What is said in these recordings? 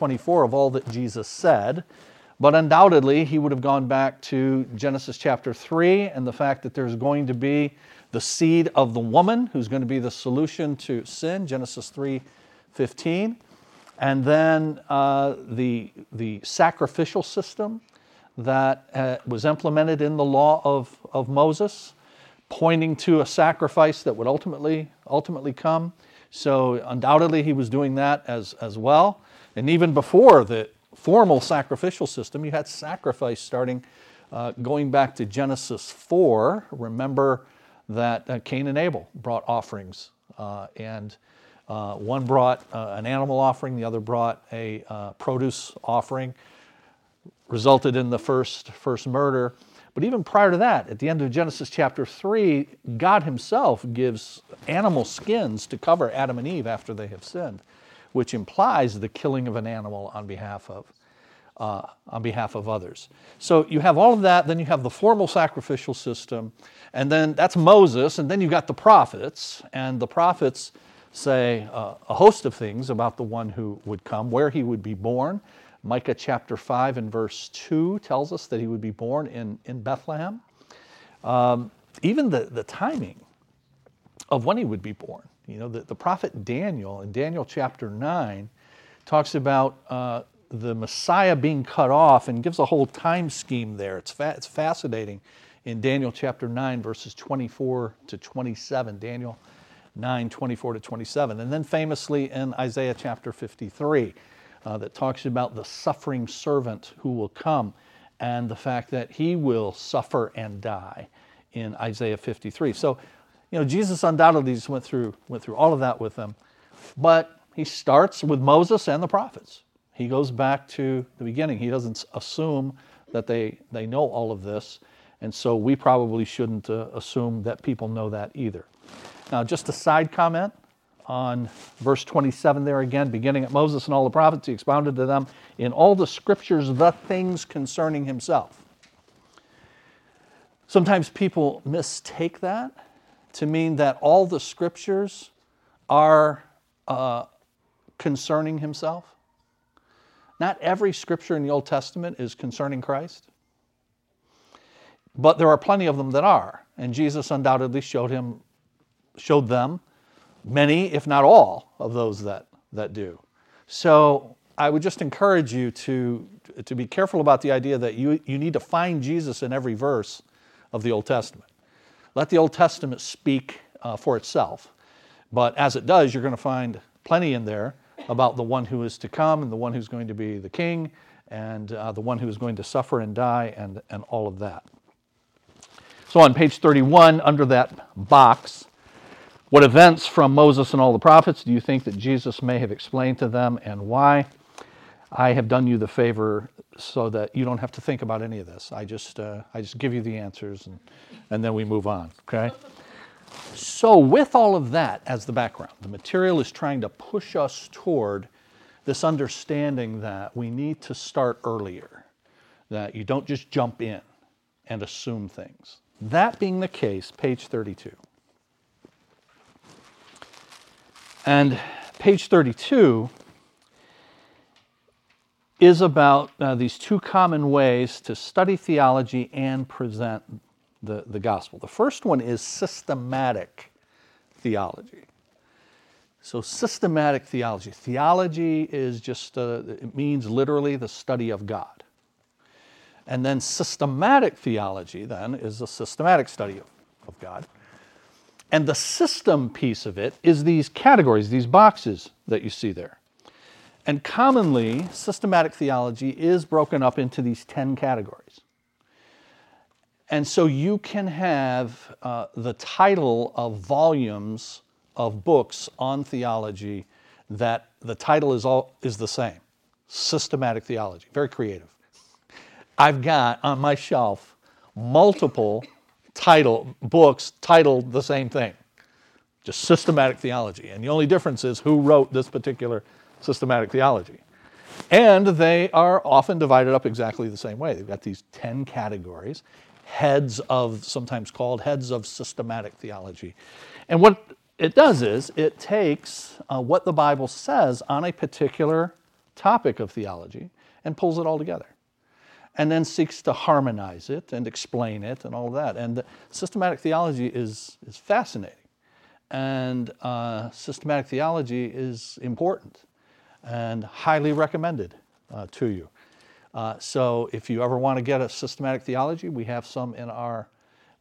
24 of all that Jesus said, but undoubtedly he would have gone back to Genesis chapter 3 and the fact that there's going to be the seed of the woman who's going to be the solution to sin, Genesis 3 15. And then uh, the, the sacrificial system that uh, was implemented in the law of, of Moses, pointing to a sacrifice that would ultimately, ultimately come. So undoubtedly he was doing that as, as well. And even before the formal sacrificial system, you had sacrifice starting uh, going back to Genesis 4. Remember that uh, Cain and Abel brought offerings, uh, and uh, one brought uh, an animal offering, the other brought a uh, produce offering, resulted in the first, first murder. But even prior to that, at the end of Genesis chapter 3, God Himself gives animal skins to cover Adam and Eve after they have sinned, which implies the killing of an animal on behalf of, uh, on behalf of others. So you have all of that, then you have the formal sacrificial system, and then that's Moses, and then you've got the prophets, and the prophets say uh, a host of things about the one who would come, where he would be born, Micah chapter 5 and verse 2 tells us that he would be born in, in Bethlehem. Um, even the, the timing of when he would be born. You know, the, the prophet Daniel in Daniel chapter 9 talks about uh, the Messiah being cut off and gives a whole time scheme there. It's, fa- it's fascinating in Daniel chapter 9, verses 24 to 27. Daniel 9, 24 to 27. And then famously in Isaiah chapter 53 uh, that talks about the suffering servant who will come and the fact that he will suffer and die in Isaiah 53. So, you know, Jesus undoubtedly just went through, went through all of that with them. But he starts with Moses and the prophets. He goes back to the beginning. He doesn't assume that they, they know all of this. And so we probably shouldn't uh, assume that people know that either. Now, just a side comment on verse 27 there again, beginning at Moses and all the prophets, he expounded to them in all the scriptures the things concerning himself. Sometimes people mistake that to mean that all the scriptures are uh, concerning himself. Not every scripture in the Old Testament is concerning Christ, but there are plenty of them that are, and Jesus undoubtedly showed him, showed them many, if not all, of those that, that do. So I would just encourage you to, to be careful about the idea that you, you need to find Jesus in every verse of the Old Testament. Let the Old Testament speak uh, for itself. But as it does, you're going to find plenty in there about the one who is to come and the one who's going to be the king and uh, the one who is going to suffer and die and, and all of that. So on page 31, under that box, what events from Moses and all the prophets do you think that Jesus may have explained to them and why? I have done you the favor so that you don't have to think about any of this. I just, uh, I just give you the answers and, and then we move on, okay? So, with all of that as the background, the material is trying to push us toward this understanding that we need to start earlier, that you don't just jump in and assume things. That being the case, page 32. And page 32 is about uh, these two common ways to study theology and present the, the gospel. The first one is systematic theology. So, systematic theology. Theology is just, uh, it means literally the study of God. And then systematic theology, then, is a systematic study of, of God. And the system piece of it is these categories, these boxes that you see there. And commonly, systematic theology is broken up into these 10 categories. And so you can have uh, the title of volumes of books on theology that the title is, all, is the same systematic theology, very creative. I've got on my shelf multiple title books titled the same thing, just systematic theology. And the only difference is who wrote this particular systematic theology. And they are often divided up exactly the same way. They've got these 10 categories, heads of, sometimes called heads of systematic theology. And what it does is it takes uh, what the Bible says on a particular topic of theology and pulls it all together and then seeks to harmonize it and explain it and all of that. And systematic theology is, is fascinating. And uh, systematic theology is important and highly recommended uh, to you. Uh, so if you ever want to get a systematic theology, we have some in our,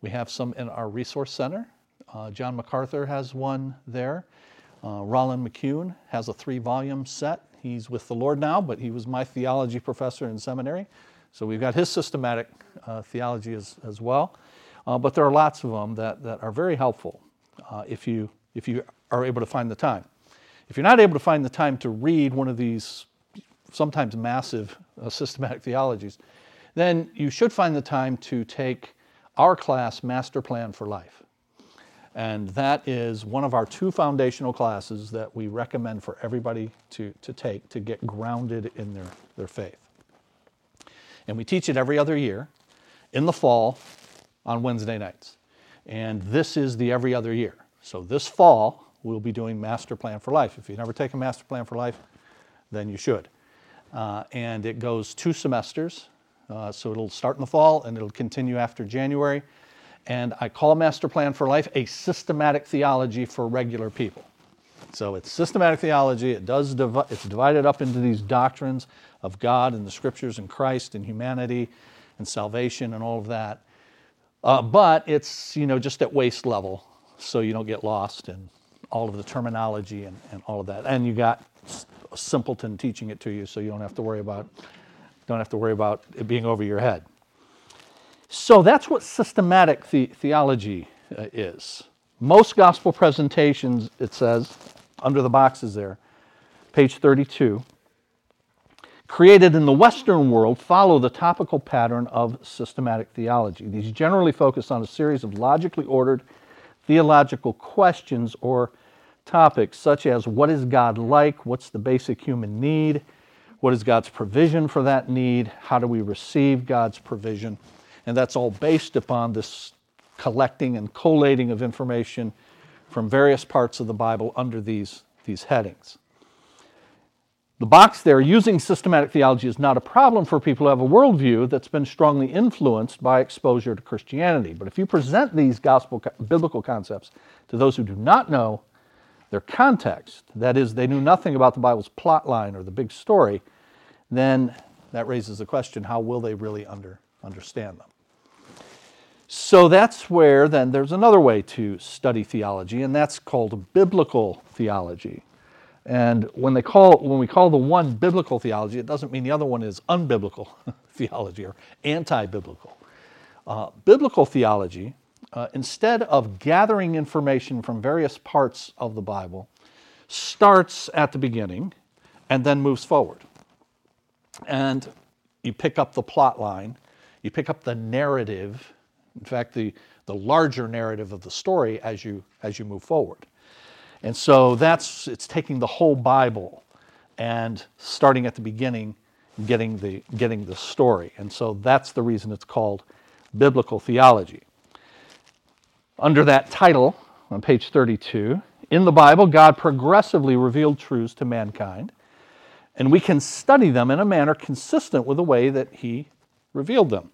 we have some in our resource center. Uh, John MacArthur has one there. Uh, Rolland McCune has a three volume set. He's with the Lord now, but he was my theology professor in seminary. So we've got his systematic uh, theology as, as well. Uh, but there are lots of them that, that are very helpful uh, if, you, if you are able to find the time. If you're not able to find the time to read one of these sometimes massive uh, systematic theologies, then you should find the time to take our class, Master Plan for Life. And that is one of our two foundational classes that we recommend for everybody to, to take to get grounded in their, their faith. And we teach it every other year in the fall on Wednesday nights. And this is the every other year. So this fall, we'll be doing Master Plan for Life. If you've never taken Master Plan for Life, then you should. Uh, and it goes two semesters. Uh, so it'll start in the fall and it'll continue after January. And I call Master Plan for Life a systematic theology for regular people. So it's systematic theology. It does it's divided up into these doctrines of God and the scriptures and Christ and humanity and salvation and all of that. Uh, but it's you know just at waist level, so you don't get lost in all of the terminology and, and all of that. And you got simpleton teaching it to you, so you don't have to worry about don't have to worry about it being over your head. So that's what systematic the- theology uh, is. Most gospel presentations, it says, under the boxes there, page 32, created in the Western world follow the topical pattern of systematic theology. These generally focus on a series of logically ordered theological questions or topics, such as what is God like? What's the basic human need? What is God's provision for that need? How do we receive God's provision? And that's all based upon this collecting and collating of information from various parts of the Bible under these, these headings. The box there, using systematic theology, is not a problem for people who have a worldview that's been strongly influenced by exposure to Christianity. But if you present these gospel biblical concepts to those who do not know their context, that is, they knew nothing about the Bible's plot line or the big story, then that raises the question how will they really under, understand them? So that's where then there's another way to study theology, and that's called biblical theology. And when they call when we call the one biblical theology, it doesn't mean the other one is unbiblical theology or anti-biblical. Uh, biblical theology, uh, instead of gathering information from various parts of the Bible, starts at the beginning and then moves forward. And you pick up the plot line, you pick up the narrative in fact, the, the larger narrative of the story as you, as you move forward. And so that's, it's taking the whole Bible and starting at the beginning, getting the, getting the story. And so that's the reason it's called biblical theology. Under that title, on page 32, in the Bible, God progressively revealed truths to mankind, and we can study them in a manner consistent with the way that He revealed them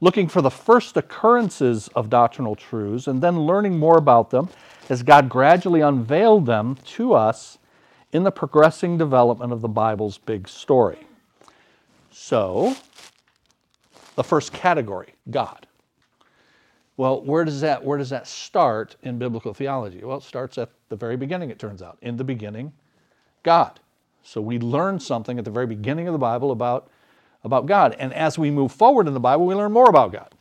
looking for the first occurrences of doctrinal truths and then learning more about them as God gradually unveiled them to us in the progressing development of the Bible's big story. So, the first category, God. Well, where does that where does that start in biblical theology? Well, it starts at the very beginning it turns out. In the beginning, God. So we learn something at the very beginning of the Bible about about God. And as we move forward in the Bible, we learn more about God.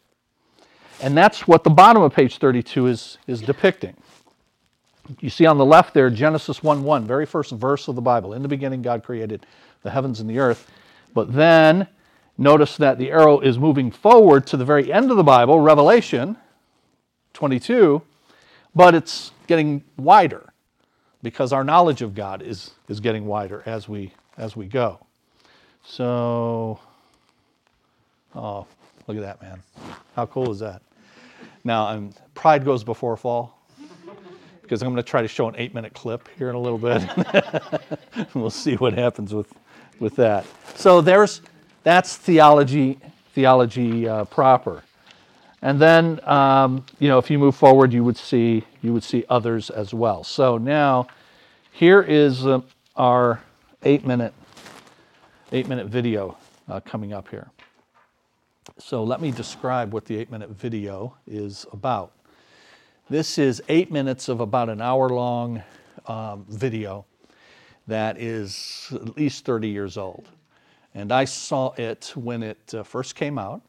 And that's what the bottom of page 32 is, is depicting. You see on the left there, Genesis 1 1, very first verse of the Bible. In the beginning, God created the heavens and the earth. But then notice that the arrow is moving forward to the very end of the Bible, Revelation 22, but it's getting wider because our knowledge of God is, is getting wider as we, as we go. So Oh, look at that, man. How cool is that? Now, um, pride goes before fall. because I'm going to try to show an eight minute clip here in a little bit. we'll see what happens with, with that. So there's, that's theology, theology uh, proper. And then, um, you know, if you move forward, you would see, you would see others as well. So now, here is uh, our eight minute, eight minute video uh, coming up here. So let me describe what the eight minute video is about. This is eight minutes of about an hour long um, video that is at least 30 years old. And I saw it when it uh, first came out.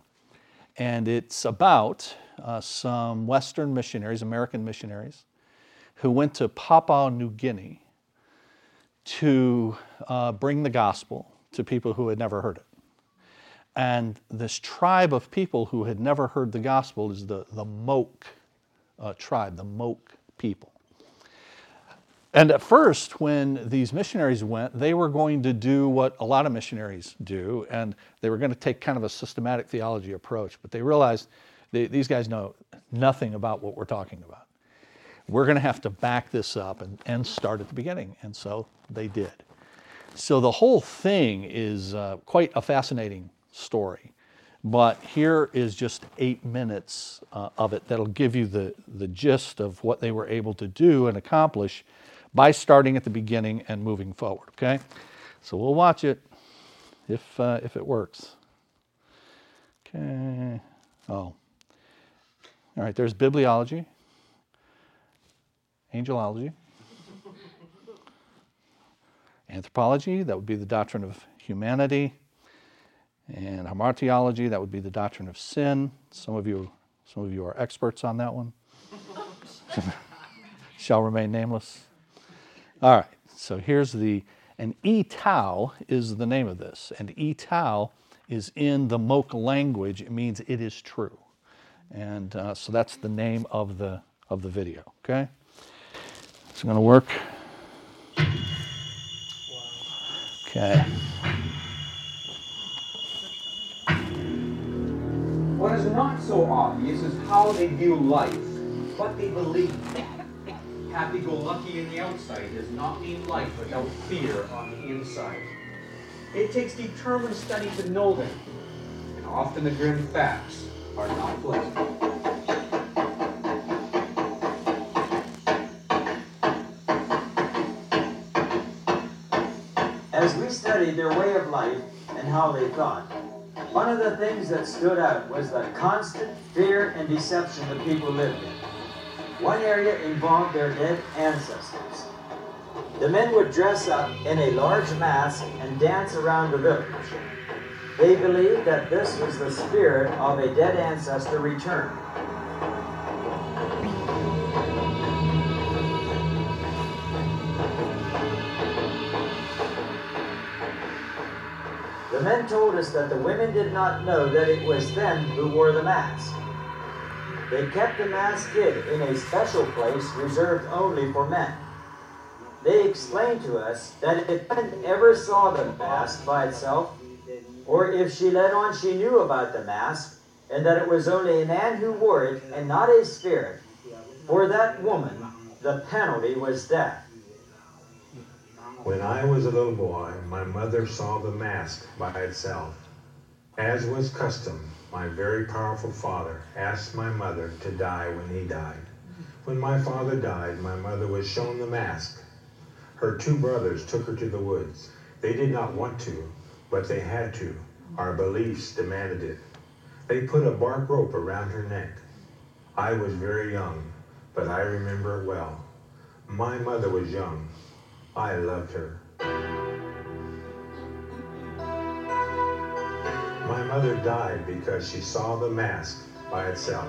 And it's about uh, some Western missionaries, American missionaries, who went to Papua New Guinea to uh, bring the gospel to people who had never heard it. And this tribe of people who had never heard the gospel is the, the Mouk uh, tribe, the Mouk people. And at first, when these missionaries went, they were going to do what a lot of missionaries do, and they were going to take kind of a systematic theology approach. But they realized they, these guys know nothing about what we're talking about. We're going to have to back this up and, and start at the beginning. And so they did. So the whole thing is uh, quite a fascinating story. But here is just eight minutes uh, of it that'll give you the, the gist of what they were able to do and accomplish by starting at the beginning and moving forward, okay? So we'll watch it if, uh, if it works. Okay. Oh. All right, there's bibliology, angelology, anthropology, that would be the doctrine of humanity and hamartiology, that would be the doctrine of sin. Some of you, some of you are experts on that one. Shall remain nameless. All right, so here's the, and E tau is the name of this. And E tau is in the Mouk language. It means it is true. And uh, so that's the name of the, of the video, okay? It's going to work. Okay. What is not so obvious is how they view life, what they believe. Happy-go-lucky in the outside does not mean life without fear on the inside. It takes determined study to know them, and often the grim facts are not pleasant. As we studied their way of life and how they thought, one of the things that stood out was the constant fear and deception the people lived in. One area involved their dead ancestors. The men would dress up in a large mask and dance around the village. They believed that this was the spirit of a dead ancestor returned. The men told us that the women did not know that it was them who wore the mask. They kept the mask hid in a special place reserved only for men. They explained to us that if women ever saw the mask by itself, or if she let on she knew about the mask, and that it was only a man who wore it and not a spirit, for that woman the penalty was death. When I was a little boy, my mother saw the mask by itself. As was custom, my very powerful father asked my mother to die when he died. When my father died, my mother was shown the mask. Her two brothers took her to the woods. They did not want to, but they had to. Our beliefs demanded it. They put a bark rope around her neck. I was very young, but I remember it well. My mother was young. I loved her. My mother died because she saw the mask by itself.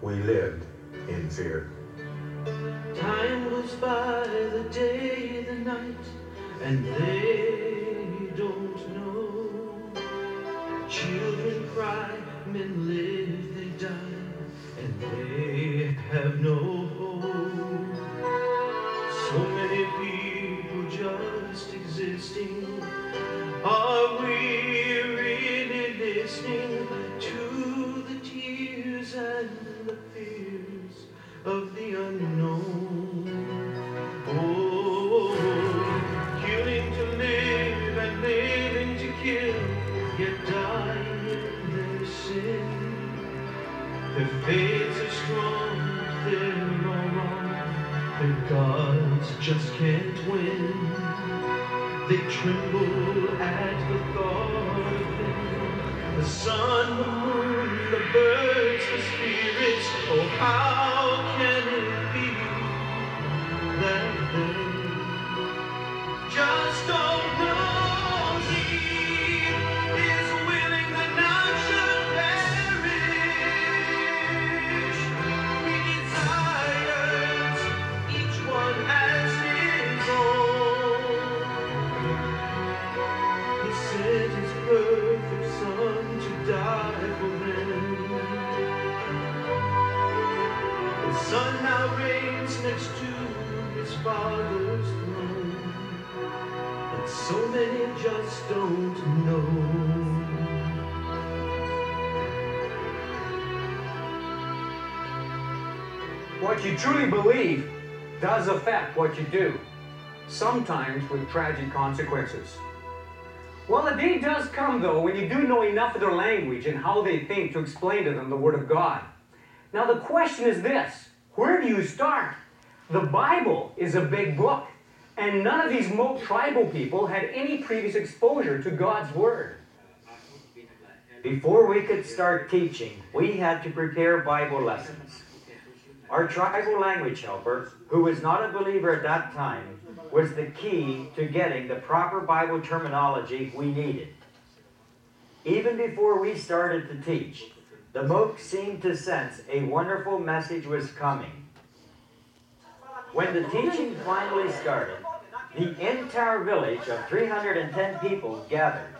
We lived in fear. Time goes by, the day, the night, and they don't know. Children cry, men live, they die, and they have no hope. So many people just existing. Faiths are strong, they're all wrong. Their gods just can't win. They tremble at the thought of them. The sun, the moon, the birds, the spirits. Oh, how don't know. What you truly believe does affect what you do, sometimes with tragic consequences. Well, the day does come, though, when you do know enough of their language and how they think to explain to them the Word of God. Now, the question is this where do you start? The Bible is a big book, and none of these tribal people had any previous exposure to God's Word. Before we could start teaching, we had to prepare Bible lessons. Our tribal language helper, who was not a believer at that time, was the key to getting the proper Bible terminology we needed. Even before we started to teach, the Mouk seemed to sense a wonderful message was coming. When the teaching finally started, the entire village of 310 people gathered.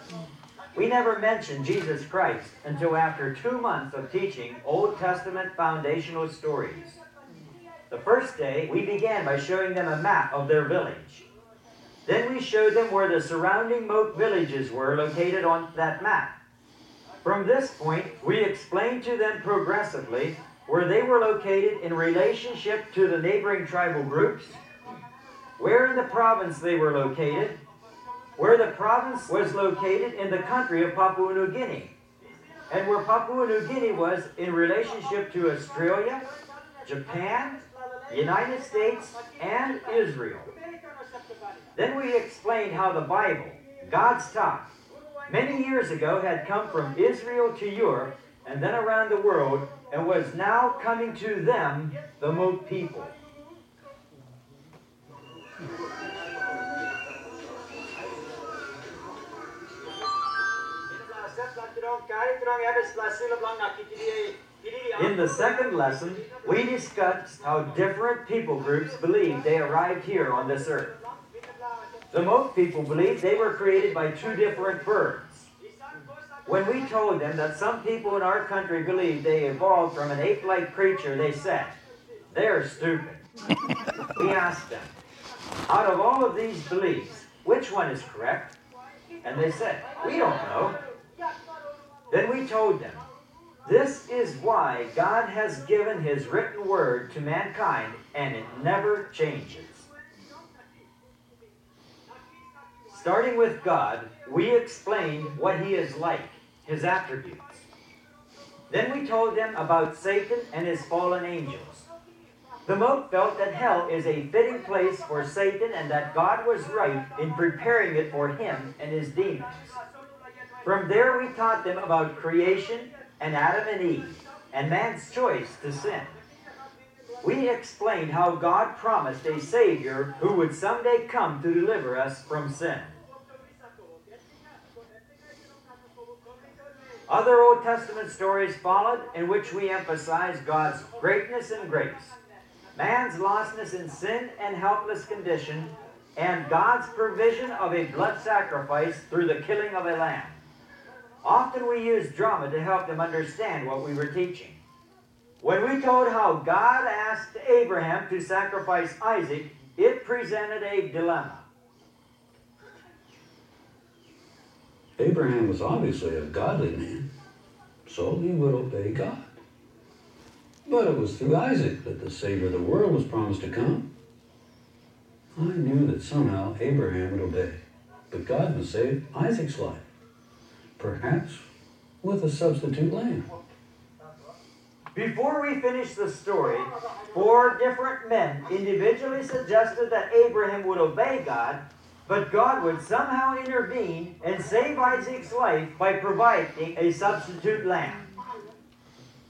We never mentioned Jesus Christ until after two months of teaching Old Testament foundational stories. The first day, we began by showing them a map of their village. Then we showed them where the surrounding Mouk villages were located on that map. From this point, we explained to them progressively where they were located in relationship to the neighboring tribal groups, where in the province they were located, where the province was located in the country of Papua New Guinea, and where Papua New Guinea was in relationship to Australia, Japan, United States, and Israel. Then we explained how the Bible, God's talk, many years ago had come from Israel to Europe and then around the world and was now coming to them, the Mouk people. In the second lesson, we discussed how different people groups believe they arrived here on this earth. The Mouk people believe they were created by two different birds. When we told them that some people in our country believe they evolved from an ape like creature, they said, They're stupid. we asked them, Out of all of these beliefs, which one is correct? And they said, We don't know. Then we told them, This is why God has given His written word to mankind, and it never changes. Starting with God, we explained what He is like, His attributes. Then we told them about Satan and his fallen angels. The Mouk felt that hell is a fitting place for Satan and that God was right in preparing it for him and his demons. From there, we taught them about creation and Adam and Eve and man's choice to sin. We explained how God promised a Savior who would someday come to deliver us from sin. Other Old Testament stories followed in which we emphasize God's greatness and grace, man's lostness in sin and helpless condition, and God's provision of a blood sacrifice through the killing of a lamb. Often we use drama to help them understand what we were teaching. When we told how God asked Abraham to sacrifice Isaac, it presented a dilemma. Abraham was obviously a godly man, so he would obey God. But it was through Isaac that the Savior of the world was promised to come. I knew that somehow Abraham would obey, but God would save Isaac's life, perhaps with a substitute lamb. Before we finish the story, four different men individually suggested that Abraham would obey God, but God would somehow intervene and save Isaac's life by providing a substitute lamb.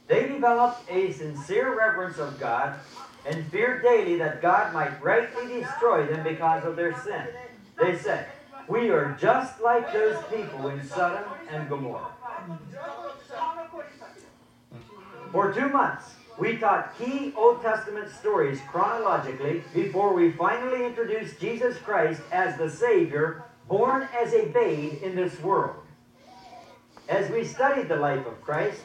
They developed a sincere reverence of God and feared daily that God might rightly destroy them because of their sin. They said, We are just like those people in Sodom and Gomorrah. For two months, we taught key Old Testament stories chronologically before we finally introduced Jesus Christ as the Savior, born as a babe in this world. As we studied the life of Christ,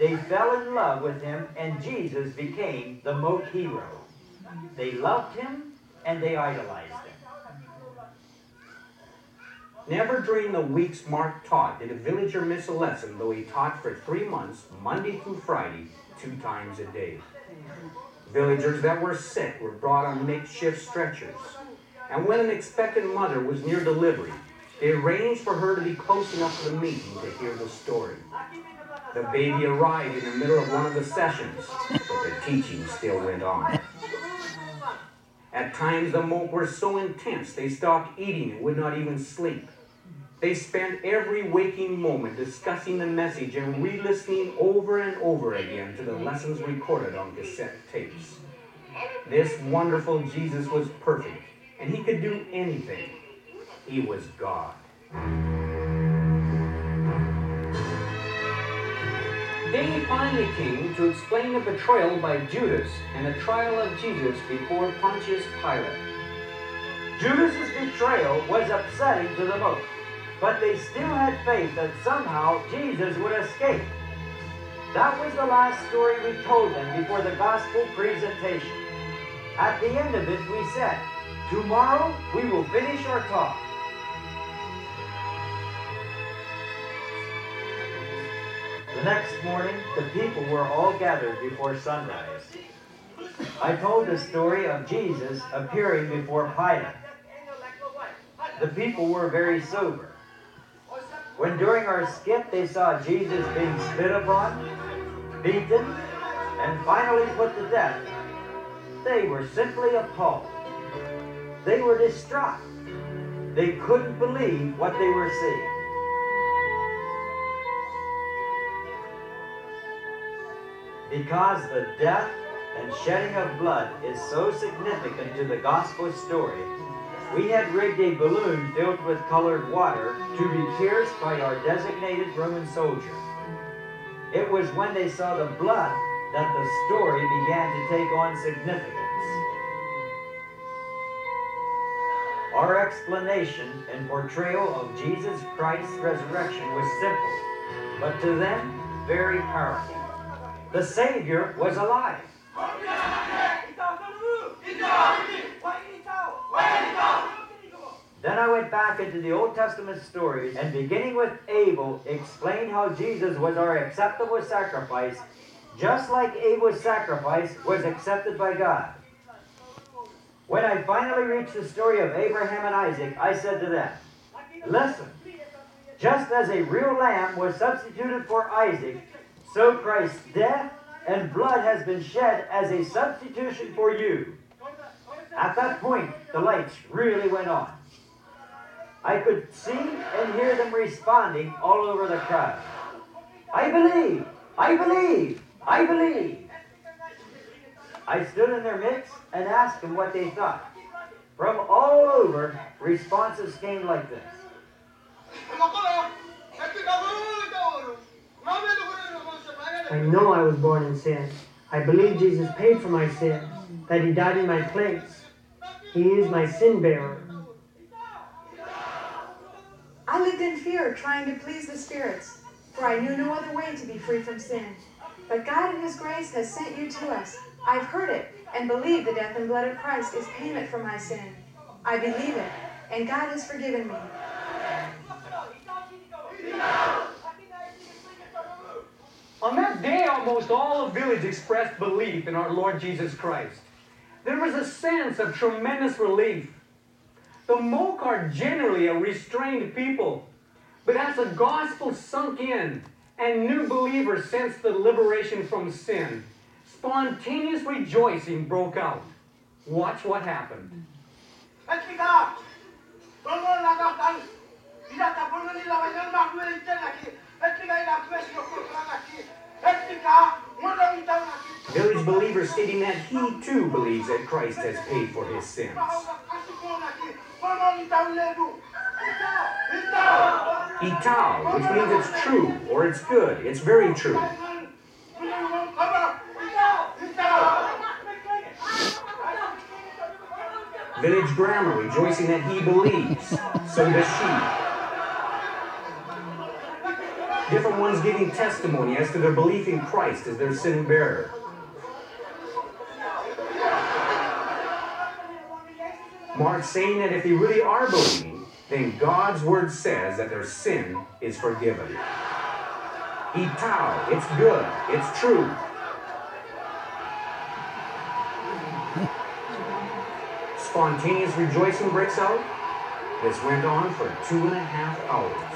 they fell in love with him, and Jesus became the Mouk hero. They loved him and they idolized him. Never during the weeks Mark taught did a villager miss a lesson, though he taught for three months, Monday through Friday, two times a day. Villagers that were sick were brought on makeshift stretchers. And when an expectant mother was near delivery, they arranged for her to be close enough to the meeting to hear the story. The baby arrived in the middle of one of the sessions, but the teaching still went on. At times, the Mouk were so intense they stopped eating and would not even sleep. They spent every waking moment discussing the message and re listening over and over again to the lessons recorded on cassette tapes. This wonderful Jesus was perfect, and he could do anything. He was God. Day finally came to explain the betrayal by Judas and the trial of Jesus before Pontius Pilate. Judas's betrayal was upsetting to them both, but they still had faith that somehow Jesus would escape. That was the last story we told them before the gospel presentation. At the end of it, we said, Tomorrow we will finish our talk. The next morning, the people were all gathered before sunrise. I told the story of Jesus appearing before Pilate. The people were very sober. When during our skit they saw Jesus being spit upon, beaten, and finally put to death, they were simply appalled. They were distraught. They couldn't believe what they were seeing. Because the death and shedding of blood is so significant to the gospel story, we had rigged a balloon filled with colored water to be pierced by our designated Roman soldier. It was when they saw the blood that the story began to take on significance. Our explanation and portrayal of Jesus Christ's resurrection was simple, but to them, very powerful. The Savior was alive. Then I went back into the Old Testament stories and beginning with Abel, explained how Jesus was our acceptable sacrifice, just like Abel's sacrifice was accepted by God. When I finally reached the story of Abraham and Isaac, I said to them, Listen, just as a real lamb was substituted for Isaac, so Christ's death and blood has been shed as a substitution for you. At that point, the lights really went on. I could see and hear them responding all over the crowd. I believe, I believe, I believe. I stood in their midst and asked them what they thought. From all over, responses came like this. I know I was born in sin. I believe Jesus paid for my sin, that he died in my place. He is my sin bearer. I lived in fear, trying to please the spirits, for I knew no other way to be free from sin. But God in His grace has sent you to us. I've heard it and believe the death and blood of Christ is payment for my sin. I believe it, and God has forgiven me. On that day, almost all the village expressed belief in our Lord Jesus Christ. There was a sense of tremendous relief. The Mouk are generally a restrained people, but as the gospel sunk in and new believers sensed the liberation from sin, spontaneous rejoicing broke out. Watch what happened. Lagi. Village believers stating that he too believes that Christ has paid for his sins. Mau kasih kau lagi. Tolong itu ledu. Ita, ita. Itao, which means it's true or it's good. It's very true. Village grammar rejoicing that he believes. So does she. Different ones giving testimony as to their belief in Christ as their sin bearer. Mark saying that if they really are believing, then God's word says that their sin is forgiven. Itao, it's good, it's true. Spontaneous rejoicing breaks out. This went on for two and a half hours.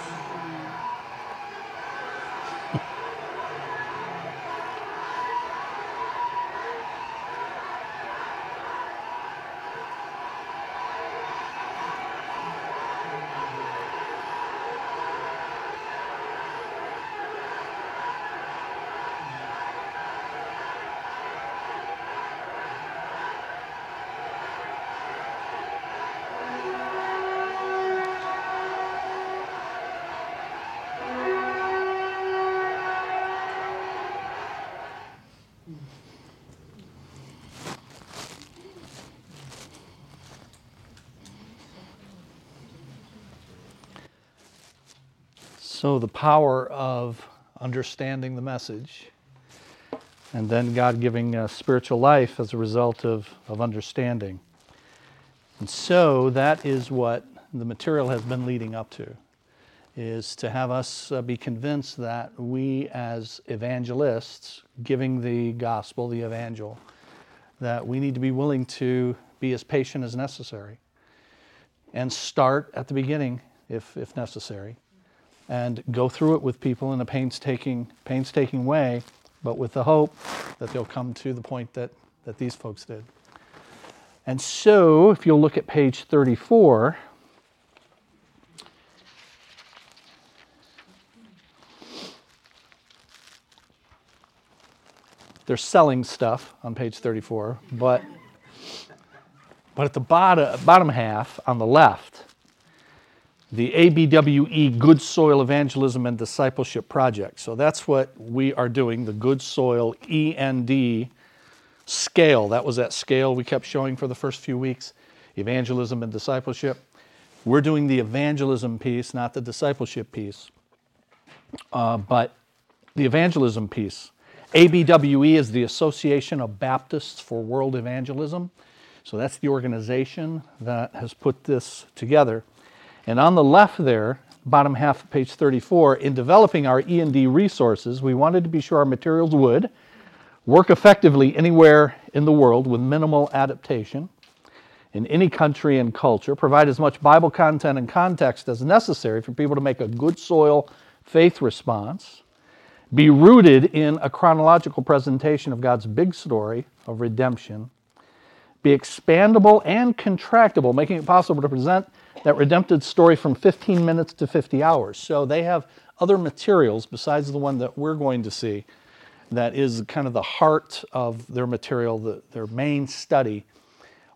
So, the power of understanding the message and then God giving uh, spiritual life as a result of, of understanding. And so, that is what the material has been leading up to is to have us uh, be convinced that we as evangelists giving the gospel the evangel that we need to be willing to be as patient as necessary and start at the beginning if, if necessary and go through it with people in a painstaking, painstaking way, but with the hope that they'll come to the point that, that these folks did. And so, if you'll look at page 34, they're selling stuff on page 34, but, but at the bottom, bottom half on the left, the ABWE Good Soil Evangelism and Discipleship Project. So that's what we are doing, the Good Soil E&D scale. That was that scale we kept showing for the first few weeks evangelism and discipleship. We're doing the evangelism piece, not the discipleship piece. Uh, but the evangelism piece. ABWE is the Association of Baptists for World Evangelism. So that's the organization that has put this together. And on the left there, bottom half of page 34, in developing our E&D resources, we wanted to be sure our materials would work effectively anywhere in the world with minimal adaptation in any country and culture, provide as much Bible content and context as necessary for people to make a good soil faith response, be rooted in a chronological presentation of God's big story of redemption, be expandable and contractible, making it possible to present that redempted story from 15 minutes to 50 hours. So they have other materials besides the one that we're going to see that is kind of the heart of their material, the, their main study.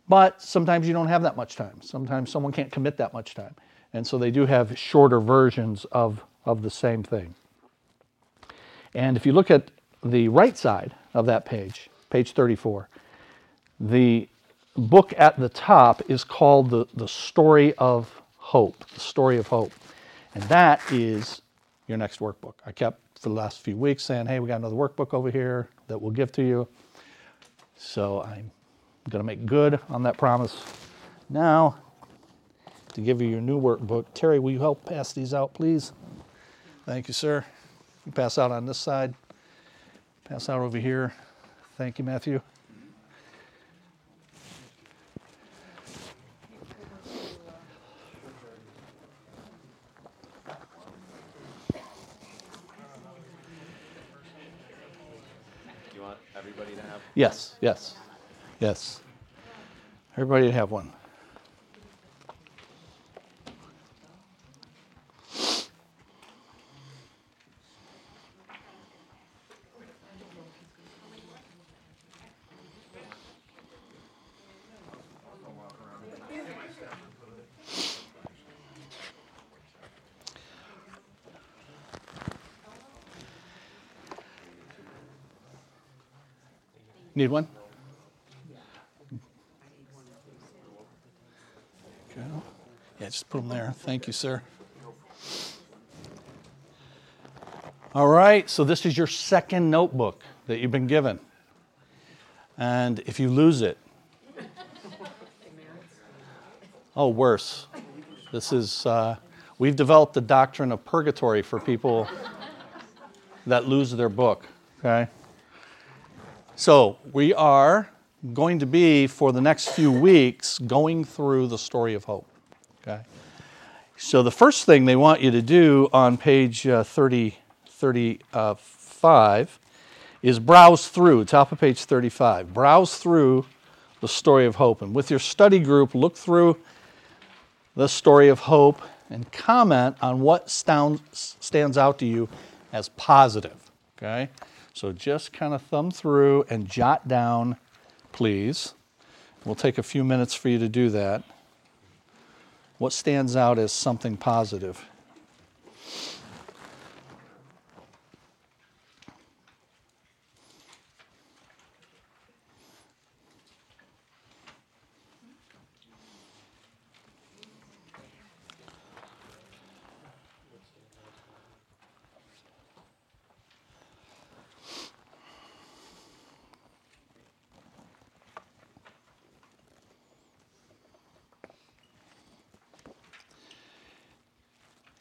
But sometimes you don't have that much time. Sometimes someone can't commit that much time. And so they do have shorter versions of, of the same thing. And if you look at the right side of that page, page 34, the book at the top is called the, the Story of Hope, the Story of Hope. And that is your next workbook. I kept for the last few weeks saying, hey, we got another workbook over here that we'll give to you. So I'm going to make good on that promise. Now, to give you your new workbook, Terry, will you help pass these out, please? Thank you, sir. You pass out on this side, pass out over here. Thank you, Matthew. want everybody to have? Yes, yes, yes. Everybody have one. Need one? Yeah, just put them there. Thank you, sir. All right, so this is your second notebook that you've been given. And if you lose it, oh, worse. This is, uh, we've developed the doctrine of purgatory for people that lose their book, okay? So we are going to be, for the next few weeks, going through the story of hope. Okay? So the first thing they want you to do on page uh, 30, 35 is browse through, top of page 35. Browse through the story of hope. And with your study group, look through the story of hope and comment on what stands, stands out to you as positive. Okay? So just kind of thumb through and jot down, please. We'll take a few minutes for you to do that. What stands out as something positive?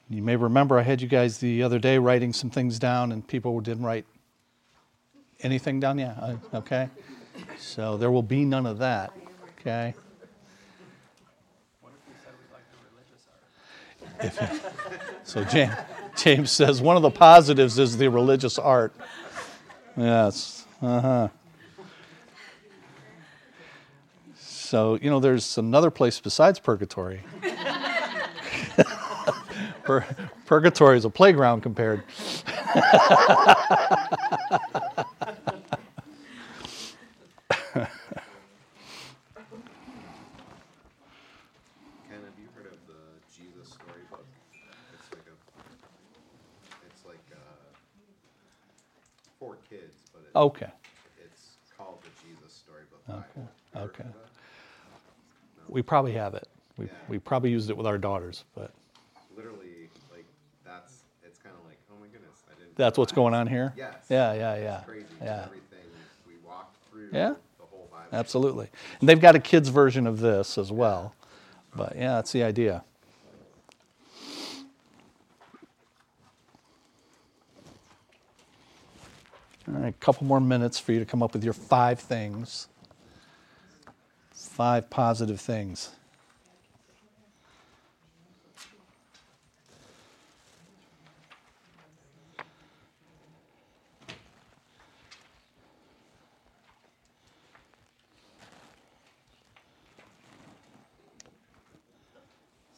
You may remember I had you guys the other day writing some things down, and people didn't write anything down. Yeah, okay. So there will be none of that. Okay. If you, so James, James says one of the positives is the religious art. Yes. Uh huh. So you know, there's another place besides purgatory. Pur- purgatory is a playground compared. Ken, have you heard of the Jesus storybook? It's like a, it's like uh, for kids, but it, Okay. it's called the Jesus storybook. Bible. Okay. Okay. We probably have it. We, Yeah. we probably used it with our daughters, but Literally, like that's it's kind of like, oh my goodness, I didn't. That's what's going on here. Yes. Yeah, yeah, yeah. It's crazy. Yeah. Everything we walked through. Yeah. The whole Bible. Absolutely. And they've got a kids version of this as well. But yeah, that's the idea. All right, a couple more minutes for you to come up with your five things. Five positive things.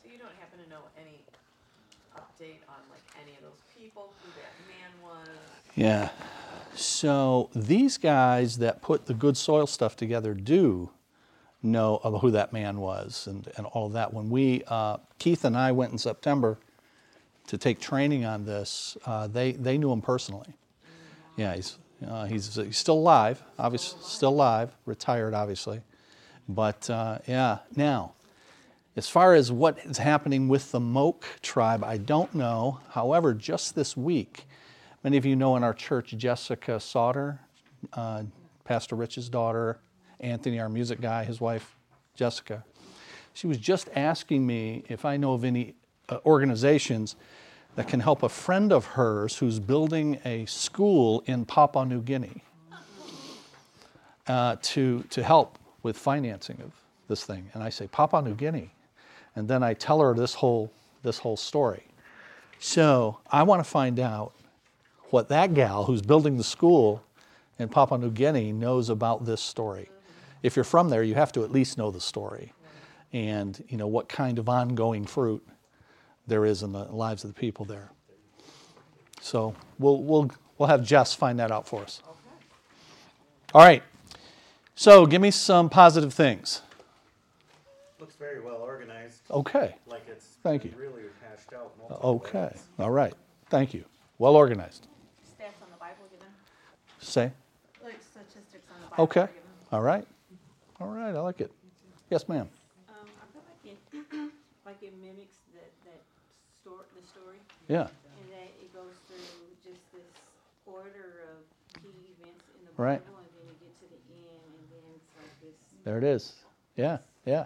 So you don't happen to know any update on like any of those people, who that man was? Yeah. So these guys that put the good soil stuff together do know who that man was and, and all that. When we, uh, Keith and I went in September to take training on this, uh, they, they knew him personally. Yeah, he's, uh, he's, he's still alive, obviously, still alive, retired, obviously. But uh, yeah, now, as far as what is happening with the Mouk tribe, I don't know. However, just this week, many of you know in our church Jessica Sauter, uh, Pastor Rich's daughter, Anthony, our music guy, his wife Jessica. She was just asking me if I know of any uh, organizations that can help a friend of hers who's building a school in Papua New Guinea uh, to, to help with financing of this thing. And I say, Papua New Guinea. And then I tell her this whole, this whole story. So I want to find out what that gal who's building the school in Papua New Guinea knows about this story. If you're from there, you have to at least know the story and you know what kind of ongoing fruit there is in the lives of the people there. So we'll, we'll, we'll have Jess find that out for us. All right. So give me some positive things. Looks very well organized. Okay. Like it's Thank you. really hashed out. multiple Okay. ways. All right. Thank you. Well organized. Stats on the Bible given, Say. like statistics on the Bible. Okay. All right. All right. I like it. Yes, ma'am. Um, I feel like it, like it mimics that, that story, the story. Yeah. And that it goes through just this order of key events in the Right. And then you get to the end, and then it's like this. There it is. Yeah. Yeah.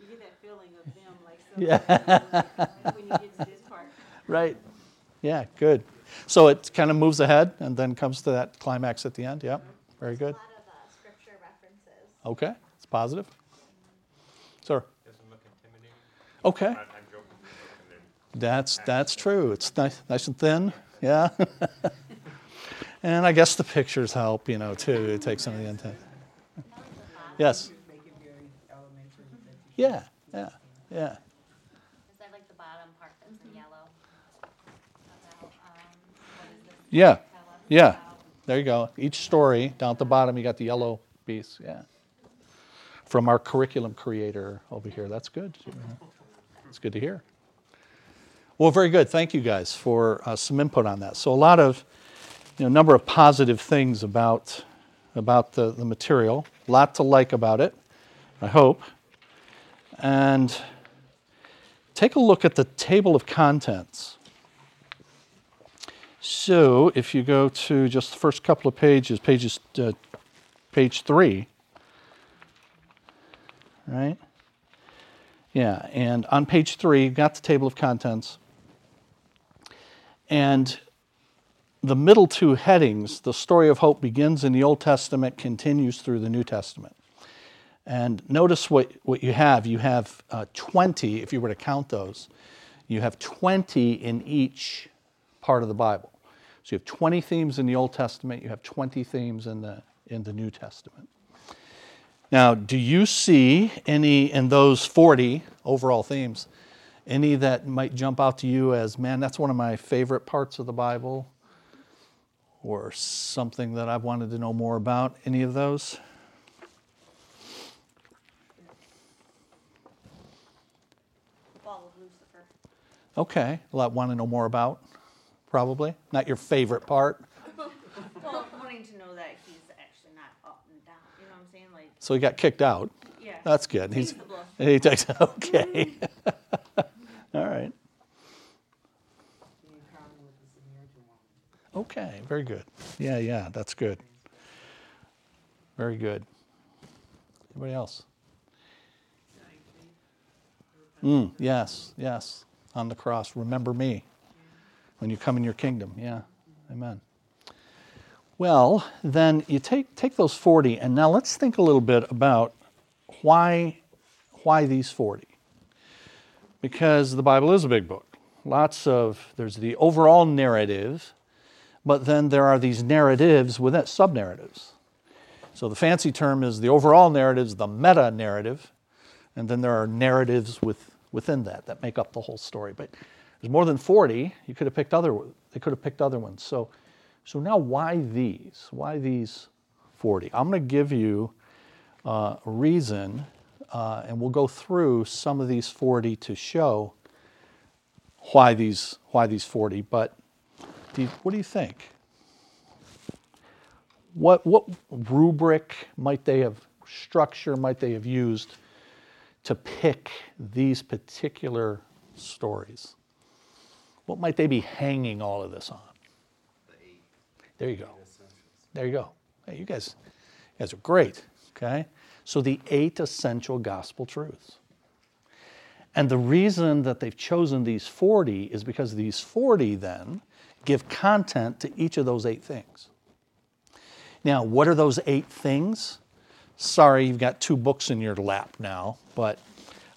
You get that feeling of them, like so. Yeah. like, when you get to this part. Right. Yeah, good. So it kind of moves ahead and then comes to that climax at the end. Yeah. Very good. A lot of uh, scripture references. Okay. It's positive. Sir. Doesn't look intimidating. Okay. I- I'm joking. That's that's true. It's nice, nice and thin. Yeah. and I guess the pictures help, you know, too. It takes some of the intent. Yes. Yeah. Yeah. Yeah. Is that like the bottom part that's yellow? About, um, what is this? Yeah. Yeah. There you go. Each story down at the bottom, you got the yellow piece. Yeah. From our curriculum creator over here. That's good. It's good to hear. Well, very good. Thank you guys for uh, some input on that. So a lot of, you know, number of positive things about about the, the material. A lot to like about it. I hope. And take a look at the table of contents. So if you go to just the first couple of pages, pages, uh, page three, right? Yeah, and on page three, you've got the table of contents. And the middle two headings, the story of hope begins in the Old Testament, continues through the New Testament. And notice what, what you have. You have uh, 20, if you were to count those, you have 20 in each part of the Bible. So you have 20 themes in the Old Testament, you have 20 themes in the, in the New Testament. Now, do you see any in those 40 overall themes, any that might jump out to you as, man, that's one of my favorite parts of the Bible? Or something that I've wanted to know more about? Any of those? Fall of Lucifer. Okay, a lot want to know more about, probably. Not your favorite part. Well, wanting to know that he's actually not up and down, you know what I'm saying? Like, So he got kicked out. Yeah. That's good. He's, the he takes, okay. All right. Okay, very good. Yeah, yeah, that's good. Very good. Anybody else? Mm, yes, yes. On the cross. Remember me when you come in your kingdom. Yeah. Amen. Well, then you take, take those 40, and now let's think a little bit about why, why these 40. Because the Bible is a big book. Lots of, there's the overall narrative, but then there are these narratives with it, sub narratives. So the fancy term is the overall narrative is the meta narrative, and then there are narratives with, within that that make up the whole story. But there's more than 40. You could have picked other, they could have picked other ones. So, so now why these? Why these 40? I'm going to give you uh, a reason, uh, and we'll go through some of these 40 to show why these, why these 40. But do you, what do you think? What, what rubric might they have, structure might they have used to pick these particular stories? What might they be hanging all of this on? There you go. There you go. Hey, you guys, you guys are great. Okay? So the eight essential gospel truths. And the reason that they've chosen these 40 is because these 40 then give content to each of those eight things. Now, what are those eight things? Sorry, you've got two books in your lap now, but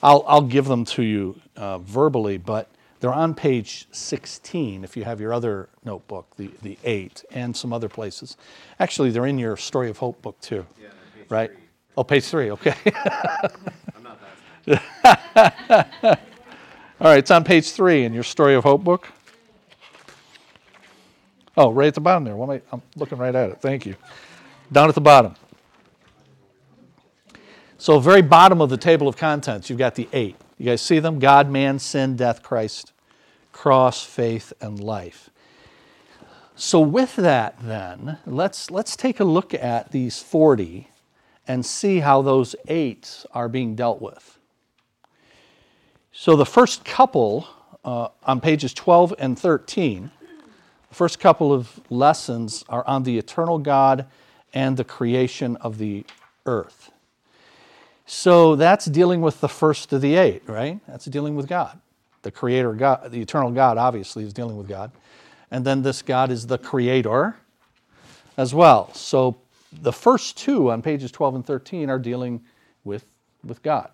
I'll, I'll give them to you uh, verbally. But They're on page 16 if you have your other notebook, the, the eight, and some other places. Actually, they're in your Story of Hope book too. Yeah, page right? three. Oh, page three, okay. I'm not that All right, it's on page three in your Story of Hope book. Oh, right at the bottom there. What am I, I'm looking right at it. Thank you. Down at the bottom. So, very bottom of the table of contents, you've got the eight. You guys see them? God, man, sin, death, Christ, cross, faith, and life. So, with that, then, let's, let's take a look at these 40 and see how those eight are being dealt with. So, the first couple uh, on pages 12 and 13, the first couple of lessons are on the eternal God and the creation of the earth. So that's dealing with the first of the eight, right? That's dealing with God. The creator God, the eternal God, obviously, is dealing with God. And then this God is the creator as well. So the first two on pages 12 and 13 are dealing with, with God.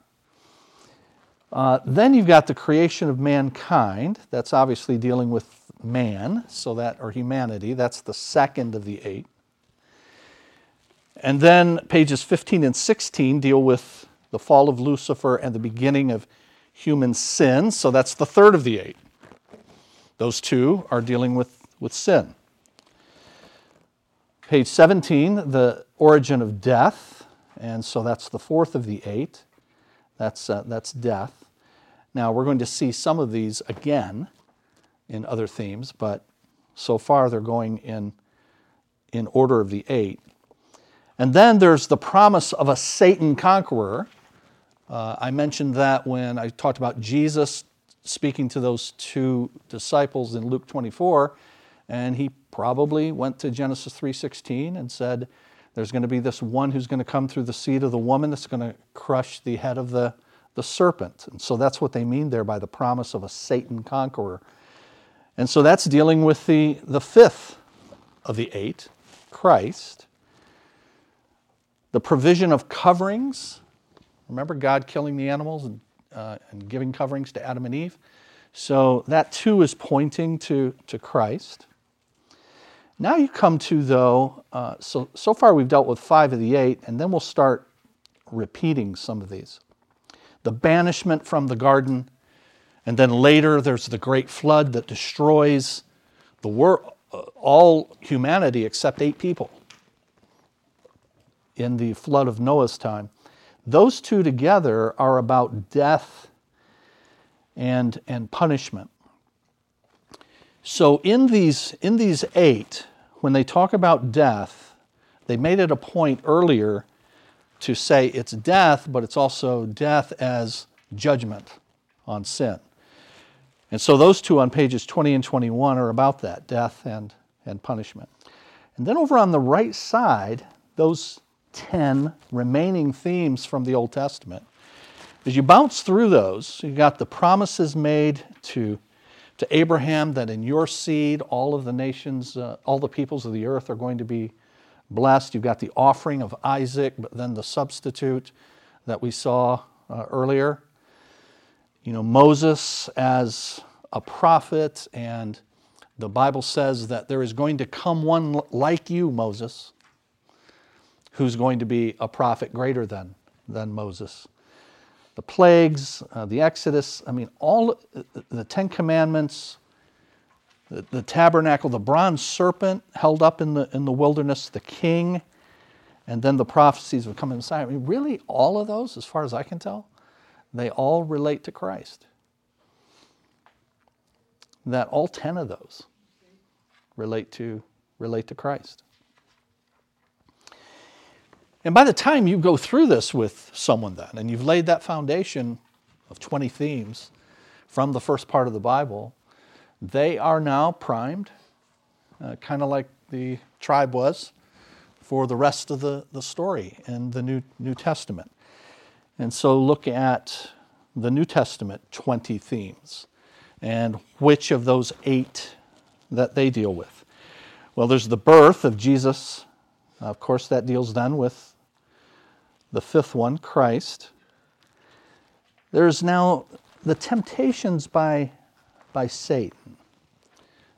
Uh, then you've got the creation of mankind. That's obviously dealing with man, so that or humanity. That's the second of the eight. And then pages 15 and 16 deal with the fall of Lucifer and the beginning of human sin. So that's the third of the eight. Those two are dealing with, with sin. Page 17, the origin of death. And so that's the fourth of the eight. That's, uh, that's death. Now, we're going to see some of these again in other themes, but so far they're going in, in order of the eight. And then there's the promise of a Satan conqueror. Uh, I mentioned that when I talked about Jesus speaking to those two disciples in Luke 24, and he probably went to Genesis 3:16 and said, "There's going to be this one who's going to come through the seed of the woman that's going to crush the head of the, the serpent." And so that's what they mean there by the promise of a Satan conqueror. And so that's dealing with the, the fifth of the eight, Christ the provision of coverings. Remember God killing the animals and, uh, and giving coverings to Adam and Eve? So that too is pointing to, to Christ. Now you come to, though, uh, so, so far we've dealt with five of the eight, and then we'll start repeating some of these. The banishment from the garden, and then later there's the great flood that destroys the world, all humanity except eight people in the flood of Noah's time. Those two together are about death and, and punishment. So in these, in these eight, when they talk about death, they made it a point earlier to say it's death, but it's also death as judgment on sin. And so those two on pages 20 and 21 are about that death and, and punishment. And then over on the right side, those 10 remaining themes from the Old Testament. As you bounce through those, you got the promises made to, to Abraham that in your seed all of the nations, uh, all the peoples of the earth are going to be blessed. You've got the offering of Isaac, but then the substitute that we saw uh, earlier. You know, Moses as a prophet, and the Bible says that there is going to come one like you, Moses who's going to be a prophet greater than, than Moses. The plagues, uh, the Exodus, I mean, all the Ten Commandments, the, the, tabernacle, the bronze serpent held up in the, in the wilderness, the king, and then the prophecies of coming Messiah. I mean, really, all of those, as far as I can tell, they all relate to Christ. That all 10 of those relate to, relate to Christ. And by the time you go through this with someone, then, and you've laid that foundation of 20 themes from the first part of the Bible, they are now primed, uh, kind of like the tribe was for the rest of the, the story in the New, New Testament. And so look at the New Testament 20 themes and which of those eight that they deal with. Well, there's the birth of Jesus. Of course, that deals then with the fifth one, Christ. There's now the temptations by, by Satan.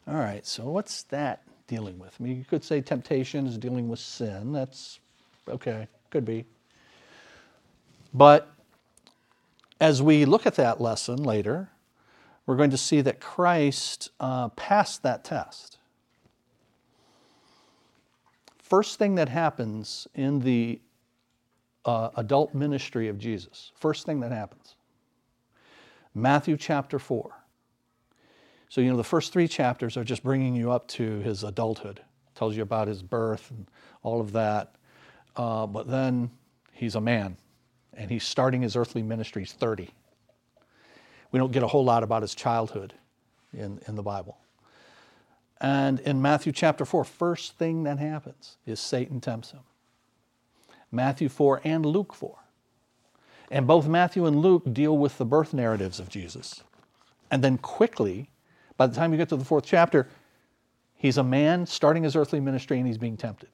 All right, so what's that dealing with? I mean, you could say temptation is dealing with sin. That's okay, could be. But as we look at that lesson later, we're going to see that Christ uh, passed that test. First thing that happens in the uh, adult ministry of Jesus, first thing that happens, Matthew chapter 4. So, you know, the first three chapters are just bringing you up to his adulthood, tells you about his birth and all of that. Uh, but then he's a man and he's starting his earthly ministry. He's 30. We don't get a whole lot about his childhood in, in the Bible. And in Matthew chapter 4, first thing that happens is Satan tempts him. Matthew 4 and Luke 4. And both Matthew and Luke deal with the birth narratives of Jesus. And then quickly, by the time you get to the fourth chapter, he's a man starting his earthly ministry and he's being tempted.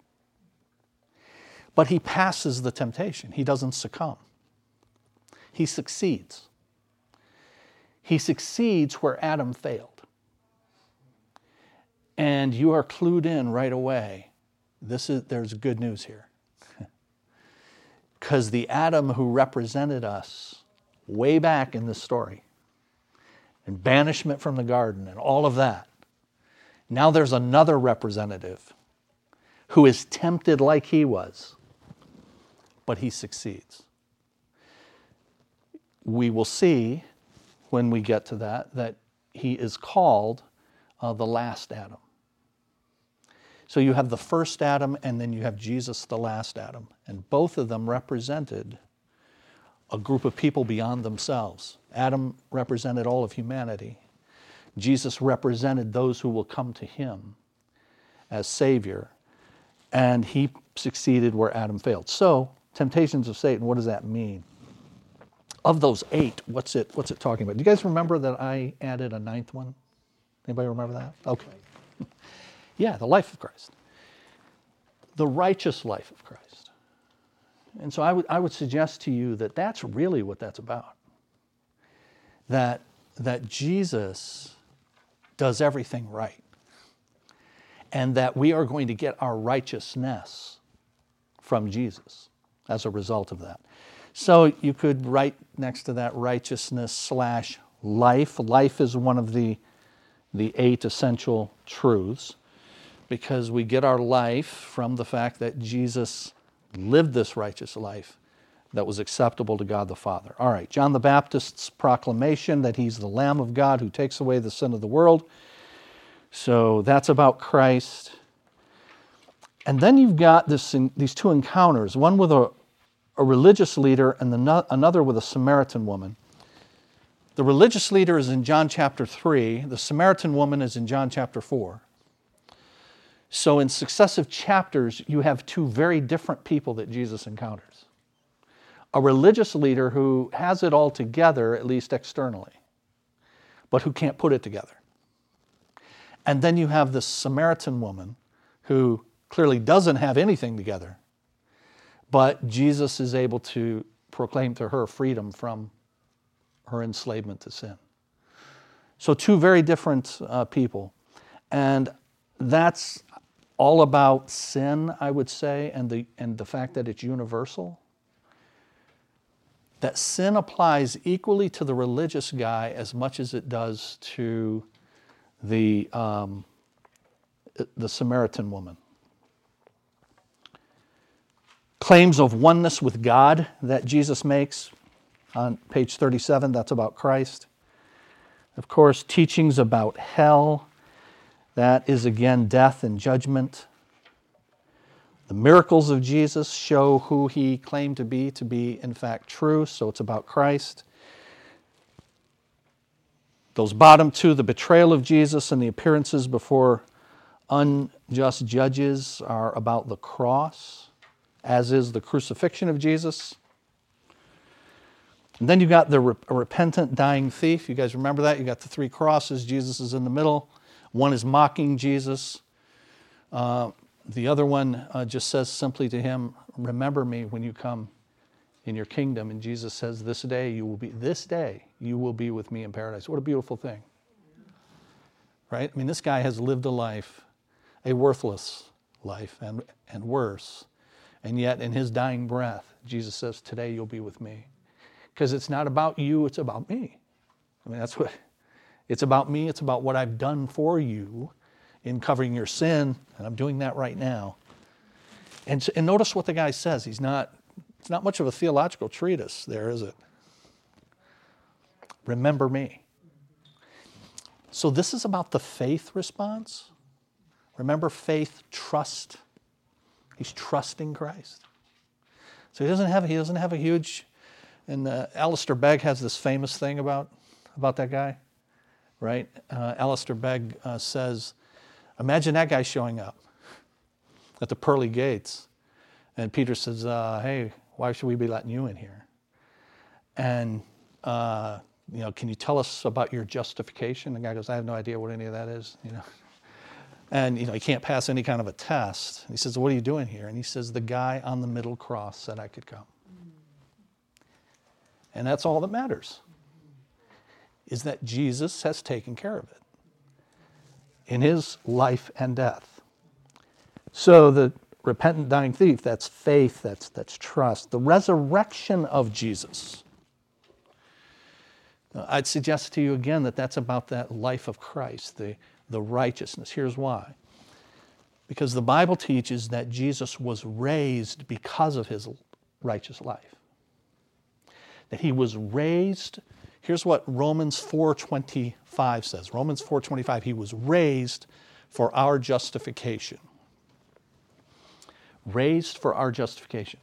But he passes the temptation, he doesn't succumb. He succeeds. He succeeds where Adam failed. And you are clued in right away. This is, there's good news here. Because the Adam who represented us way back in the story, and banishment from the garden and all of that, now there's another representative who is tempted like he was, but he succeeds. We will see when we get to that that he is called uh, the last Adam. So you have the first Adam, and then you have Jesus, the last Adam. And both of them represented a group of people beyond themselves. Adam represented all of humanity. Jesus represented those who will come to him as Savior. And he succeeded where Adam failed. So, temptations of Satan, what does that mean? Of those eight, what's it, what's it talking about? Do you guys remember that I added a ninth one? Anybody remember that? Okay. Yeah, the life of Christ. The righteous life of Christ. And so I would, I would suggest to you that that's really what that's about. That, that Jesus does everything right. And that we are going to get our righteousness from Jesus as a result of that. So you could write next to that righteousness slash life. Life is one of the, the eight essential truths because we get our life from the fact that Jesus lived this righteous life that was acceptable to God the Father. All right, John the Baptist's proclamation that he's the Lamb of God who takes away the sin of the world. So that's about Christ. And then you've got this, these two encounters one with a, a religious leader and the, another with a Samaritan woman. The religious leader is in John chapter 3, the Samaritan woman is in John chapter 4. So, in successive chapters, you have two very different people that Jesus encounters a religious leader who has it all together, at least externally, but who can't put it together. And then you have this Samaritan woman who clearly doesn't have anything together, but Jesus is able to proclaim to her freedom from her enslavement to sin. So, two very different uh, people. And that's all about sin, I would say, and the, and the fact that it's universal. That sin applies equally to the religious guy as much as it does to the, um, the Samaritan woman. Claims of oneness with God that Jesus makes on page 37, that's about Christ. Of course, teachings about hell that is again death and judgment. The miracles of Jesus show who he claimed to be to be, in fact, true, so it's about Christ. Those bottom two, the betrayal of Jesus and the appearances before unjust judges, are about the cross, as is the crucifixion of Jesus. And then you've got the repentant dying thief. You guys remember that? You got the three crosses, Jesus is in the middle. One is mocking Jesus. Uh, the other one uh, just says simply to him, Remember me when you come in your kingdom. And Jesus says, This day you will be, this day you will be with me in paradise. What a beautiful thing. right? I mean, this guy has lived a life, a worthless life, and, and worse. And yet, in his dying breath, Jesus says, Today you'll be with me. Because it's not about you, it's about me. I mean, that's what it's about me, it's about what I've done for you in covering your sin, and I'm doing that right now. And, and notice what the guy says. He's not, it's not much of a theological treatise there, is it? Remember me. So, this is about the faith response. Remember faith, trust. He's trusting Christ. So he doesn't have he doesn't have a huge. And uh, Alistair Begg has this famous thing about about that guy, right? Uh, Alistair Begg uh, says, "Imagine that guy showing up at the pearly gates, and Peter says, uh, "Hey, why should we be letting you in here?" And uh, you know, can you tell us about your justification? The guy goes, "I have no idea what any of that is." You know and you know he can't pass any kind of a test. He says, "What are you doing here?" And he says, "The guy on the middle cross said I could come." And that's all that matters. Is that Jesus has taken care of it in his life and death. So the repentant dying thief, that's faith, that's that's trust. The resurrection of Jesus. I'd suggest to you again that that's about that life of Christ, the the righteousness. Here's why. Because the Bible teaches that Jesus was raised because of his righteous life. That he was raised, here's what Romans 4:25 says. Romans 4:25, he was raised for our justification. Raised for our justification.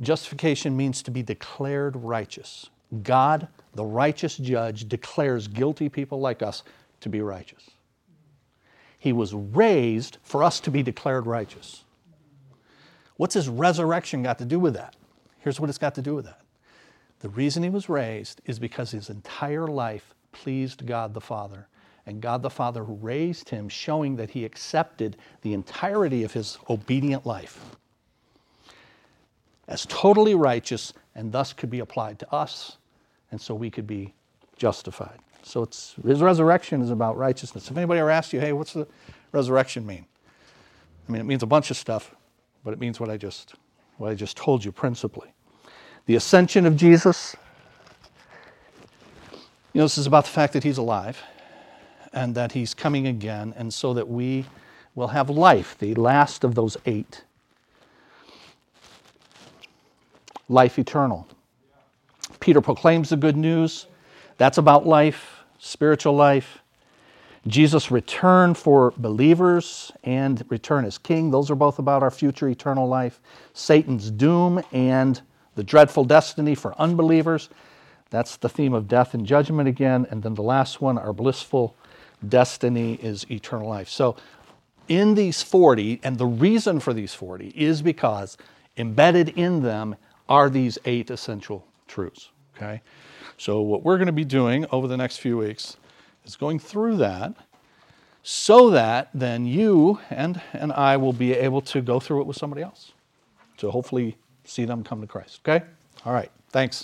Justification means to be declared righteous. God, the righteous judge, declares guilty people like us to be righteous. He was raised for us to be declared righteous. What's his resurrection got to do with that? Here's what it's got to do with that. The reason he was raised is because his entire life pleased God the Father. And God the Father raised him, showing that he accepted the entirety of his obedient life as totally righteous and thus could be applied to us, and so we could be justified. So it's, his resurrection is about righteousness. If anybody ever asks you, hey, what's the resurrection mean? I mean, it means a bunch of stuff, but it means what I just, what I just told you principally. The ascension of Jesus, you know, this is about the fact that he's alive and that he's coming again, and so that we will have life, the last of those eight. Life eternal. Peter proclaims the good news. That's about life, spiritual life. Jesus' return for believers and return as king, those are both about our future eternal life. Satan's doom and the dreadful destiny for unbelievers. That's the theme of death and judgment again. And then the last one, our blissful destiny is eternal life. So, in these 40, and the reason for these 40 is because embedded in them are these eight essential truths. Okay? So, what we're going to be doing over the next few weeks is going through that so that then you and, and I will be able to go through it with somebody else to hopefully see them come to Christ. Okay? All right. Thanks.